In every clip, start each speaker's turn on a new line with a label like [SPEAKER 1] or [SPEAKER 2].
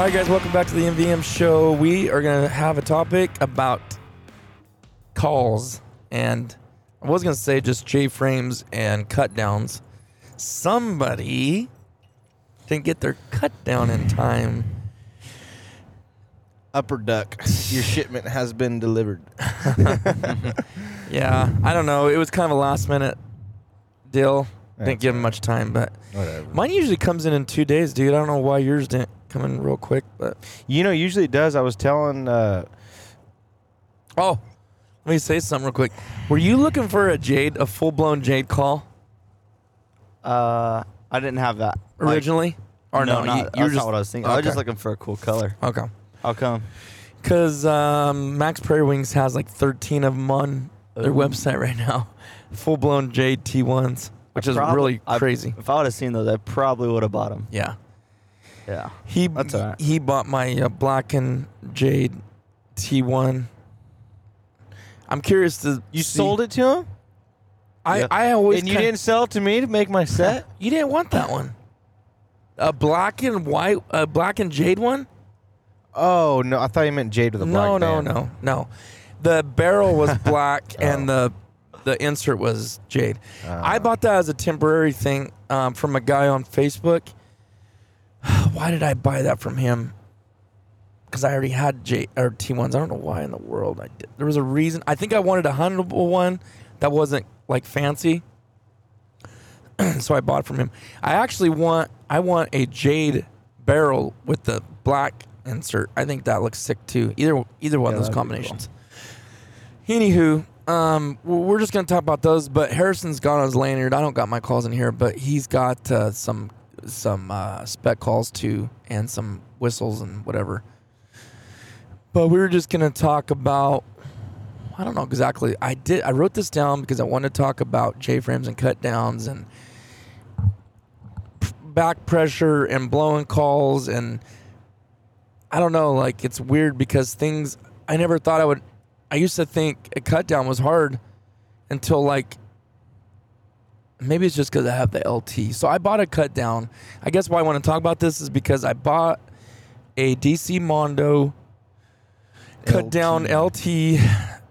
[SPEAKER 1] All right, guys, welcome back to the MVM show. We are going to have a topic about calls, and I was going to say just J frames and cut downs. Somebody didn't get their cut down in time.
[SPEAKER 2] Upper Duck, your shipment has been delivered.
[SPEAKER 1] Yeah, I don't know. It was kind of a last minute deal. Didn't give him much time, but
[SPEAKER 2] Whatever.
[SPEAKER 1] mine usually comes in in two days, dude. I don't know why yours didn't come in real quick, but
[SPEAKER 2] You know, usually it does. I was telling. Uh,
[SPEAKER 1] oh, let me say something real quick. Were you looking for a Jade, a full blown Jade call
[SPEAKER 3] Uh, I didn't have that Like,
[SPEAKER 1] originally? or no,
[SPEAKER 3] not,
[SPEAKER 1] you,
[SPEAKER 3] that's
[SPEAKER 1] you were
[SPEAKER 3] not
[SPEAKER 1] just
[SPEAKER 3] what I was thinking. I was just
[SPEAKER 1] okay.
[SPEAKER 3] looking for a cool color.
[SPEAKER 1] okay.
[SPEAKER 3] How come?
[SPEAKER 1] Because um, Macks Prairie Wings has like 13 of them on their website right now. Full blown Jade T1s, which
[SPEAKER 3] I
[SPEAKER 1] is
[SPEAKER 3] prob-
[SPEAKER 1] really
[SPEAKER 3] I-
[SPEAKER 1] crazy.
[SPEAKER 3] If I would have seen those, I probably would have bought them.
[SPEAKER 1] yeah.
[SPEAKER 3] Yeah.
[SPEAKER 1] He
[SPEAKER 3] That's all right.
[SPEAKER 1] he bought my uh, black and Jade T1. I'm curious to
[SPEAKER 2] you
[SPEAKER 1] see-
[SPEAKER 2] sold it to him,
[SPEAKER 1] I,
[SPEAKER 3] Yep.
[SPEAKER 1] I always
[SPEAKER 2] and you
[SPEAKER 1] kind-
[SPEAKER 2] didn't sell it to me to make my set.
[SPEAKER 1] you didn't want that one. A black and white, a black and jade one?
[SPEAKER 2] oh no, I thought you meant Jade with a
[SPEAKER 1] No,
[SPEAKER 2] black
[SPEAKER 1] no,
[SPEAKER 2] band.
[SPEAKER 1] no, no. The barrel was black and the the insert was jade. I bought that as a temporary thing um, from a guy on Facebook. Why did I buy that from him? Because I already had J or T ones. I don't know why in the world I did. There was a reason. I think I wanted a huntable one that wasn't like fancy. so I bought from him. I actually want I want a jade barrel with the black insert. I think that looks sick too. Either either one
[SPEAKER 3] Yeah,
[SPEAKER 1] of those
[SPEAKER 3] that'd cool.
[SPEAKER 1] combinations. Anywho, um, we're just gonna talk about those. But Harrison's got on his lanyard. I don't got my calls in here, but he's got uh, some some uh, spec calls too, and some whistles and whatever. But we were just gonna talk about. I don't know exactly. I did. I wrote this down because I wanted to talk about J frames and cut downs and back pressure and blowing calls and I don't know. Like it's weird because things I never thought I would. I used to think a cut down was hard until like maybe it's just because I have the LT. So I bought a cut down. I guess why I want to talk about this is because I bought a DC Mondo cut down LT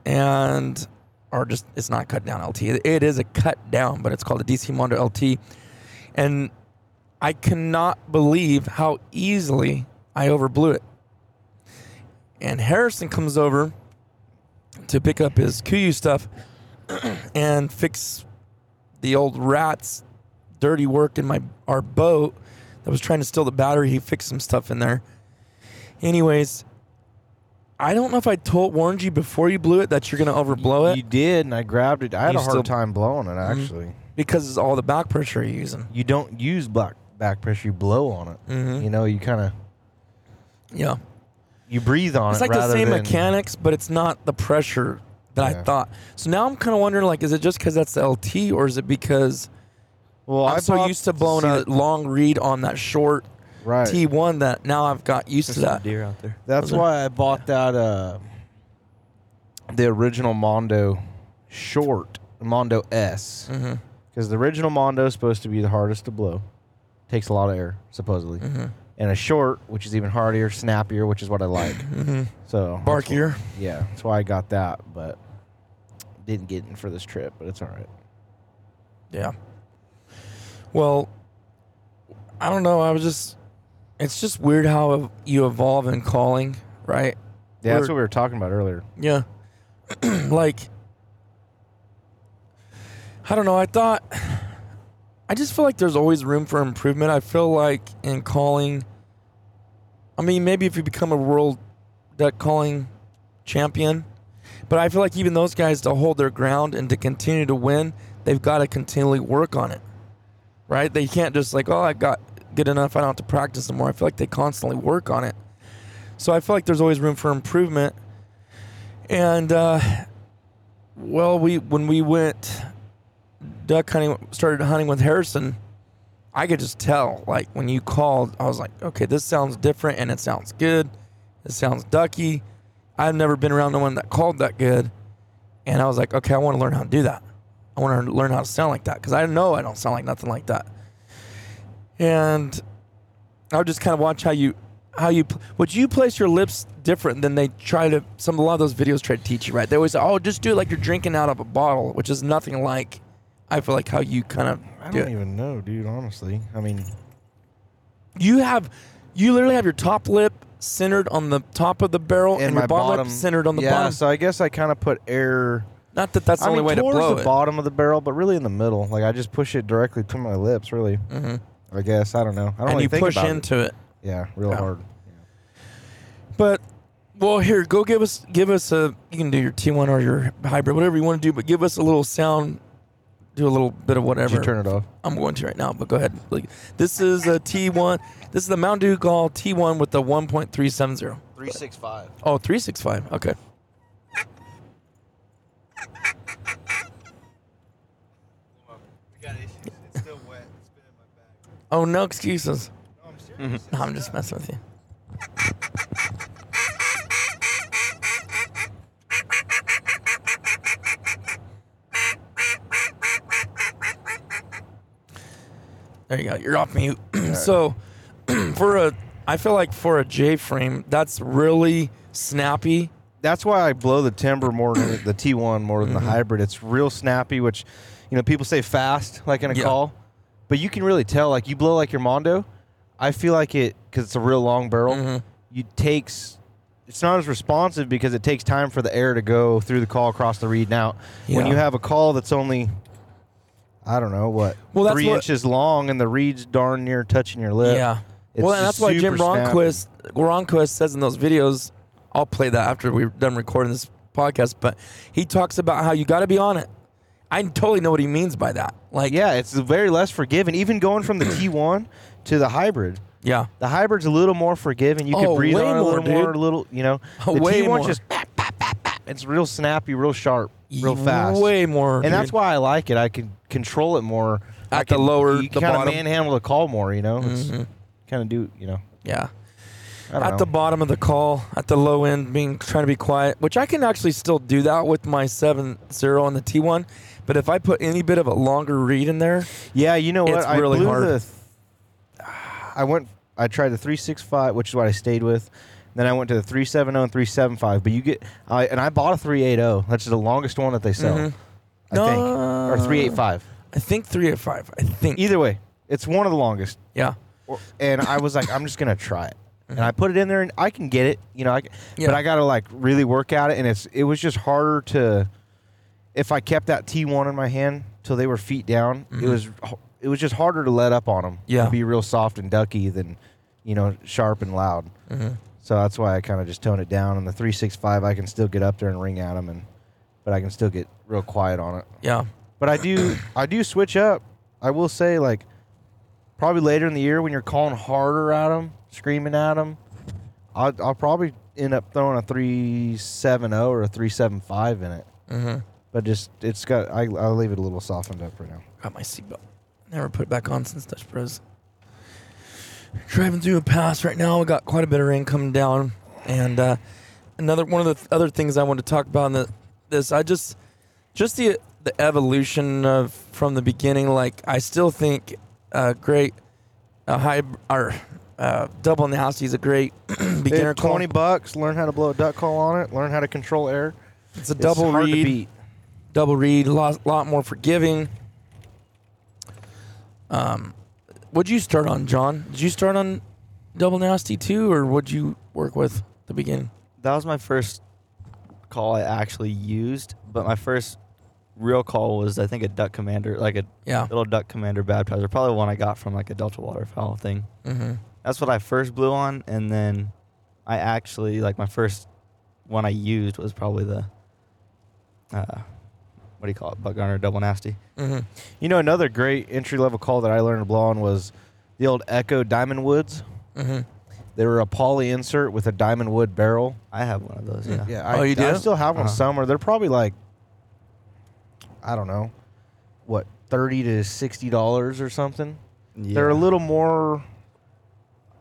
[SPEAKER 1] and or just it's not cut down LT. It- It is a cut down, but it's called a DC Mondo LT. And I cannot believe how easily I overblew it. And Harrison comes over to pick up his Kuiu stuff and fix the old rat's dirty work in my our boat that was trying to steal the battery. He fixed some stuff in there. Anyways, I don't know if I told warned you before you blew it that you're gonna overblow it
[SPEAKER 2] You did, and I grabbed it. I had
[SPEAKER 1] You
[SPEAKER 2] a hard
[SPEAKER 1] still-
[SPEAKER 2] time blowing it.
[SPEAKER 1] Mhm.
[SPEAKER 2] Actually,
[SPEAKER 1] because it's all the back pressure you're using.
[SPEAKER 2] you don't use back back pressure. You blow on it.
[SPEAKER 1] Mm-hmm.
[SPEAKER 2] You know, you kind of
[SPEAKER 1] Yeah.
[SPEAKER 2] you breathe on
[SPEAKER 1] It's
[SPEAKER 2] it.
[SPEAKER 1] It's like the same
[SPEAKER 2] than,
[SPEAKER 1] mechanics, but it's not the pressure that I thought. So now I'm kind of wondering, like, is it just because that's the LT, or is it because
[SPEAKER 2] Well,
[SPEAKER 1] I'm
[SPEAKER 2] I
[SPEAKER 1] so used to blowing
[SPEAKER 2] see
[SPEAKER 1] a
[SPEAKER 2] that-
[SPEAKER 1] long read on that short
[SPEAKER 2] right.
[SPEAKER 1] T1 that now I've got used
[SPEAKER 3] There's
[SPEAKER 1] to that.
[SPEAKER 3] deer out there.
[SPEAKER 2] That's
[SPEAKER 1] Was it?
[SPEAKER 2] why I bought that uh the original Mondo short Mondo S
[SPEAKER 1] Mm-hmm.
[SPEAKER 2] because the original Mondo is supposed to be the hardest to blow. Takes a lot of air supposedly,
[SPEAKER 1] Mm-hmm.
[SPEAKER 2] And a short, which is even harder, snappier, which is what I like.
[SPEAKER 1] Mm-hmm.
[SPEAKER 2] So
[SPEAKER 1] Barkier.
[SPEAKER 2] Yeah, that's why I got that, but didn't get in for this trip. But it's all right.
[SPEAKER 1] Yeah. Well, I don't know. I was just. It's just weird how you evolve in calling, right?
[SPEAKER 2] Yeah, that's
[SPEAKER 1] We're-
[SPEAKER 2] what we were talking about earlier.
[SPEAKER 1] Yeah. like, I don't know. I thought, I just feel like there's always room for improvement. I feel like in calling, I mean, maybe if you become a world duck calling champion, but I feel like even those guys to hold their ground and to continue to win, they've got to continually work on it, right? They can't just like, oh, I got good enough. I don't have to practice anymore. I feel like they constantly work on it. So I feel like there's always room for improvement. And uh, well, we when we went duck hunting, started hunting with Harrison, I could just tell. Like when you called, I was like, okay, this sounds different and it sounds good. It sounds ducky. I've never been around no one that called that good, and I was like, okay, I want to learn how to do that. I want to learn how to sound like that because I know I don't sound like nothing like that. And I would just kind of watch how you how you would you place your lips different than they try to some a lot of those videos try to teach you right they always say oh just do it like you're drinking out of a bottle which is nothing like i feel like how you kind of
[SPEAKER 2] I
[SPEAKER 1] do
[SPEAKER 2] don't
[SPEAKER 1] it.
[SPEAKER 2] even know, dude. Honestly, I mean,
[SPEAKER 1] you have you literally have your top lip centered on the top of the barrel and, your
[SPEAKER 2] my
[SPEAKER 1] bottom, lip centered on the
[SPEAKER 2] yeah,
[SPEAKER 1] bottom
[SPEAKER 2] so I guess I kind of put air.
[SPEAKER 1] not that that's the
[SPEAKER 2] I
[SPEAKER 1] only
[SPEAKER 2] mean,
[SPEAKER 1] way to
[SPEAKER 2] towards
[SPEAKER 1] blow
[SPEAKER 2] the
[SPEAKER 1] it
[SPEAKER 2] bottom of the barrel, but really in the middle. Like I just push it directly to my lips. Really,
[SPEAKER 1] hmm
[SPEAKER 2] I guess I don't know. I don't
[SPEAKER 1] and
[SPEAKER 2] really
[SPEAKER 1] you
[SPEAKER 2] think
[SPEAKER 1] push
[SPEAKER 2] about
[SPEAKER 1] into it.
[SPEAKER 2] it. Yeah, real
[SPEAKER 1] Yeah.
[SPEAKER 2] hard.
[SPEAKER 1] But well, here, go give us give us a. You can do your T1 or your hybrid, whatever you want to do, but give us a little sound. Do a little bit of
[SPEAKER 2] Did
[SPEAKER 1] whatever.
[SPEAKER 2] you turn it off?
[SPEAKER 1] I'm going to right now, but go ahead. Like, this is a T1. This is the Mountain Dew Gall T1 with the 1.370.
[SPEAKER 2] Three six five.
[SPEAKER 1] Oh, 365. Okay. Oh, no excuses. No, I'm just messing with you. There you go. You're off mute. so, for a, I feel like for a J frame, that's really snappy.
[SPEAKER 2] That's why I blow the timber more than the T1 more than
[SPEAKER 1] Mm-hmm.
[SPEAKER 2] the hybrid. It's real snappy, which you know people say fast like in a
[SPEAKER 1] Yeah.
[SPEAKER 2] call, but you can really tell. Like you blow like your Mondo, I feel like it because it's a real long barrel. You takes. It's not as responsive because it takes time for the air to go through the call across the reed. Now, when
[SPEAKER 1] Yeah.
[SPEAKER 2] you have a call that's only, I don't know what,
[SPEAKER 1] Well, that's
[SPEAKER 2] three
[SPEAKER 1] what-
[SPEAKER 2] inches long and the reed's darn near touching your lip.
[SPEAKER 1] Yeah.
[SPEAKER 2] It's
[SPEAKER 1] well, and that's
[SPEAKER 2] just
[SPEAKER 1] why Jim
[SPEAKER 2] super snappy.
[SPEAKER 1] Ronquist, Ronquist says in those videos, I'll play that after we're done recording this podcast, but he talks about how you got to be on it. I totally know what he means by that. Like,
[SPEAKER 2] Yeah, it's very less forgiving. Even going from the T1 to the hybrid.
[SPEAKER 1] yeah.
[SPEAKER 2] The hybrid's a little more forgiving. You
[SPEAKER 1] Oh,
[SPEAKER 2] can breathe
[SPEAKER 1] way
[SPEAKER 2] on it a
[SPEAKER 1] more,
[SPEAKER 2] little more,
[SPEAKER 1] dude.
[SPEAKER 2] a little, you know.
[SPEAKER 1] Oh,
[SPEAKER 2] the
[SPEAKER 1] way
[SPEAKER 2] T1's
[SPEAKER 1] more.
[SPEAKER 2] just It's real snappy, real sharp, real fast.
[SPEAKER 1] Way more.
[SPEAKER 2] and that's why I like it. I can control it more. I
[SPEAKER 1] At the
[SPEAKER 2] can-
[SPEAKER 1] lower-
[SPEAKER 2] you
[SPEAKER 1] the
[SPEAKER 2] kind of
[SPEAKER 1] bottom.
[SPEAKER 2] manhandle the call more, you know.
[SPEAKER 1] Mhm.
[SPEAKER 2] Kind of do, you know.
[SPEAKER 1] Yeah.
[SPEAKER 2] I don't
[SPEAKER 1] At
[SPEAKER 2] know.
[SPEAKER 1] the bottom of the call, at the low end, being trying to be quiet, which I can actually still do that with my 7.0 and the T1. But if I put any bit of a longer read in there,
[SPEAKER 2] yeah, you know what?
[SPEAKER 1] It's
[SPEAKER 2] I
[SPEAKER 1] really
[SPEAKER 2] blew
[SPEAKER 1] hard.
[SPEAKER 2] the. I went. I tried the three six five, which is what I stayed with. Then I went to the three seven zero and three seven five. But you get, I and I bought a three eight zero. That's the longest one that they sell.
[SPEAKER 1] Mhm.
[SPEAKER 2] I think, or
[SPEAKER 1] No.
[SPEAKER 2] three eight five.
[SPEAKER 1] I think 385. I think.
[SPEAKER 2] Either way, it's one of the longest.
[SPEAKER 1] Yeah.
[SPEAKER 2] Or- And I was like, I'm just gonna try it, mm-hmm. and I put it in there, and I can get it, you know. I, c-
[SPEAKER 1] Yeah.
[SPEAKER 2] But I gotta like really work at it, and it's it was just harder to. If I kept that T1 in my hand till they were feet down, it mm-hmm. was h- it was just harder to let up on them.
[SPEAKER 1] Yeah.
[SPEAKER 2] be real soft and ducky than, you know, sharp and loud.
[SPEAKER 1] Mm-hmm.
[SPEAKER 2] So that's why I kind of just tone it down. And the 365, I can still get up there and ring at them, and but I can still get real quiet on it.
[SPEAKER 1] Yeah.
[SPEAKER 2] But I do I do switch up. I will say like probably later in the year when you're calling harder at them, screaming at them, I'll, I'll probably end up throwing a 370 or a 375 in it.
[SPEAKER 1] Mm-hmm.
[SPEAKER 2] But just it's got I I'll leave it a little softened up right now.
[SPEAKER 1] Got my seatbelt. Never put it back on since Dutch Bros. Driving through a pass right now. We got quite a bit of rain coming down, and uh, another one of the th- other things I want to talk about in the, this, I just just the the evolution of from the beginning. Like I still think a great a high or uh, double nasty is a great beginner call.
[SPEAKER 2] Twenty bucks. Learn how to blow a duck call on it. Learn how to control air.
[SPEAKER 1] It's a
[SPEAKER 2] It's
[SPEAKER 1] double read.
[SPEAKER 2] beat.
[SPEAKER 1] double read, a lot, lot more forgiving. Um, what'd you start on, John? Did you start on double nasty too, or what'd you work with the beginning?
[SPEAKER 3] That was my first call I actually used, but my first real call was I think a duck commander, like a
[SPEAKER 1] Yeah.
[SPEAKER 3] little duck commander baptizer, probably one I got from like a Delta waterfowl thing.
[SPEAKER 1] Mm-hmm.
[SPEAKER 3] That's what I first blew on, and then I actually like my first one I used was probably the uh, what do you call it, Buck Gardner double nasty.
[SPEAKER 1] Mm-hmm.
[SPEAKER 2] You know, another great entry level call that I learned to blow on was the old Echo Diamond Woods.
[SPEAKER 1] Mm-hmm.
[SPEAKER 2] They were a poly insert with a diamond wood barrel.
[SPEAKER 3] I have one of those. Yeah.
[SPEAKER 2] Yeah, I,
[SPEAKER 1] Oh, you do?
[SPEAKER 2] I still have one
[SPEAKER 3] Uh-huh.
[SPEAKER 2] somewhere. They're probably like, I don't know, what thirty to sixty dollars or something. They're a little more.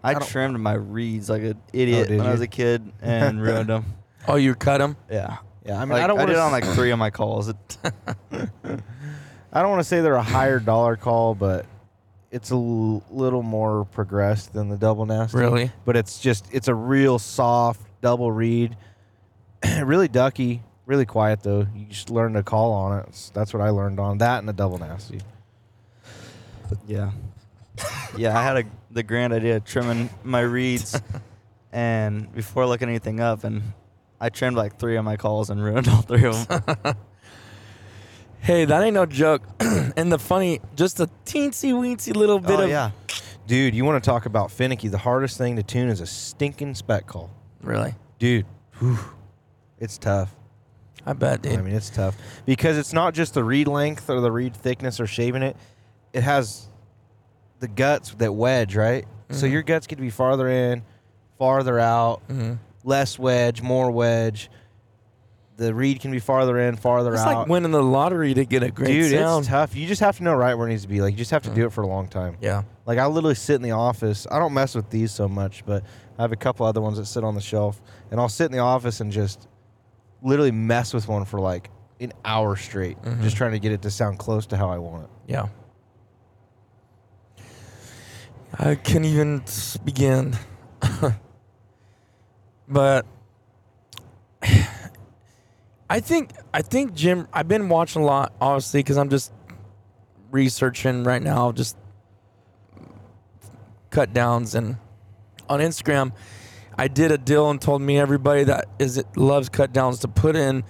[SPEAKER 3] I,
[SPEAKER 2] I
[SPEAKER 3] trimmed my reeds like an idiot
[SPEAKER 2] did
[SPEAKER 3] when I was a kid and ruined them.
[SPEAKER 1] Oh, you cut them?
[SPEAKER 3] Yeah.
[SPEAKER 2] Yeah, I mean,
[SPEAKER 3] Like,
[SPEAKER 2] I don't
[SPEAKER 3] I
[SPEAKER 2] want
[SPEAKER 3] did
[SPEAKER 2] to.
[SPEAKER 3] it on like three of my calls.
[SPEAKER 2] I don't want to say they're a higher dollar call, but it's a l- little more progressed than the double nasty.
[SPEAKER 1] Really?
[SPEAKER 2] But it's just it's a real soft double read, really ducky, really quiet though. You just learn to call on it. It's- That's what I learned on that and the double nasty.
[SPEAKER 3] yeah. Yeah, I had a the grand idea of trimming my reeds, and before looking anything up, and I trimmed like three of my calls and ruined all three of them.
[SPEAKER 1] Hey, that ain't no joke. and the funny, just a teensy weensy little bit
[SPEAKER 3] oh
[SPEAKER 1] of
[SPEAKER 3] yeah,
[SPEAKER 2] Dude, you want to talk about finicky? The hardest thing to tune is a stinking spec call.
[SPEAKER 1] really.
[SPEAKER 2] Dude, whew, it's tough.
[SPEAKER 1] I bet, dude.
[SPEAKER 2] I mean, it's tough because it's not just the reed length or the reed thickness or shaving it. It has the guts that wedge, right? So
[SPEAKER 1] Mhm.
[SPEAKER 2] your guts could be farther in, farther out,
[SPEAKER 1] mm-hmm.
[SPEAKER 2] Less wedge, more wedge. The reed can be farther in, farther
[SPEAKER 1] It's
[SPEAKER 2] out.
[SPEAKER 1] like winning the lottery to get a great
[SPEAKER 2] Dude,
[SPEAKER 1] sound.
[SPEAKER 2] it's tough. You just have to know right where it needs to be. Like you just have to do it for a long time.
[SPEAKER 1] yeah.
[SPEAKER 2] Like I literally sit in the office. I don't mess with these so much, but I have a couple other ones that sit on the shelf, and I'll sit in the office and just literally mess with one for like an hour straight,
[SPEAKER 1] Mhm.
[SPEAKER 2] just trying to get it to sound close to how I want it.
[SPEAKER 1] Yeah. I can't even begin. but I think I think Jim. I've been watching a lot, obviously, because I'm just researching right now, just cut downs and on Instagram. I did a deal and told me everybody that is loves cut downs to put in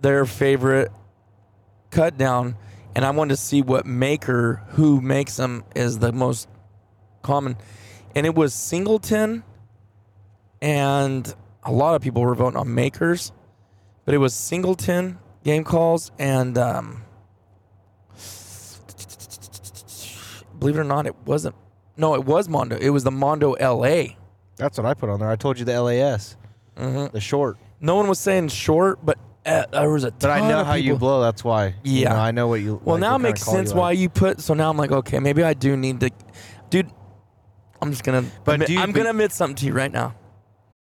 [SPEAKER 1] their favorite cut down and I wanted to see what maker who makes them is the most common. And it was Singleton and a lot of people were voting on makers, but it was Singleton game calls and um believe it or not it wasn't no it was Mondo. It was the Mondo LA.
[SPEAKER 2] That's what I put on there. I told you the LAS,
[SPEAKER 1] hmm
[SPEAKER 2] the short.
[SPEAKER 1] No one was saying short, but uh, there was a
[SPEAKER 2] But
[SPEAKER 1] ton
[SPEAKER 2] I know how you blow. That's why. You
[SPEAKER 1] Yeah.
[SPEAKER 2] know, I know what you.
[SPEAKER 1] Well,
[SPEAKER 2] like,
[SPEAKER 1] now it makes
[SPEAKER 2] you
[SPEAKER 1] sense
[SPEAKER 2] like.
[SPEAKER 1] why you put. So now I'm like, okay, maybe I do need to, dude. I'm just gonna.
[SPEAKER 2] But
[SPEAKER 1] admit,
[SPEAKER 2] do you-
[SPEAKER 1] I'm
[SPEAKER 2] but-
[SPEAKER 1] gonna admit something to you right now.